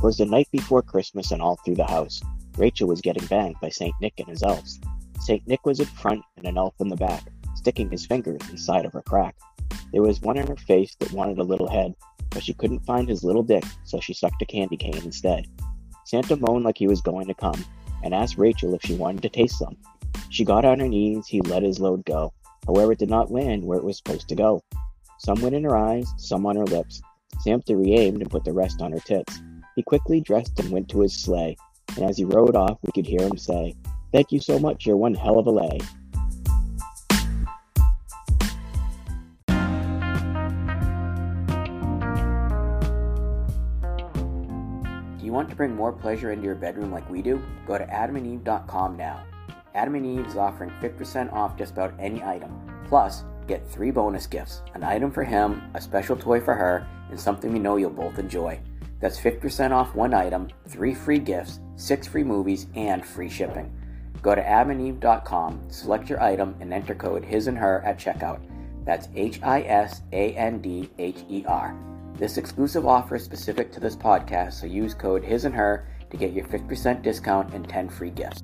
It was the night before Christmas, and all through the house, Rachel was getting banged by St. Nick and his elves. St. Nick was in front and an elf in the back, sticking his fingers inside of her crack. There was one in her face that wanted a little head, but she couldn't find his little dick, so she sucked a candy cane instead. Santa moaned like he was going to come, and asked Rachel if she wanted to taste some. She got on her knees, he let his load go. However, it did not land where it was supposed to go. Some went in her eyes, some on her lips. Santa re-aimed and put the rest on her tits. He quickly dressed and went to his sleigh, and as he rode off, we could hear him say, Thank you so much, you're one hell of a lay. Do you want to bring more pleasure into your bedroom like we do? Go to adamandeve.com now. Adam and Eve is offering 50% off just about any item. Plus, get three bonus gifts an item for him, a special toy for her, and something we know you'll both enjoy. That's 50% off one item, three free gifts, six free movies, and free shipping. Go to adamandeve.com, select your item, and enter code HIS and HER at checkout. That's H I S A N D H E R. This exclusive offer is specific to this podcast, so use code HIS and HER to get your 50% discount and 10 free gifts.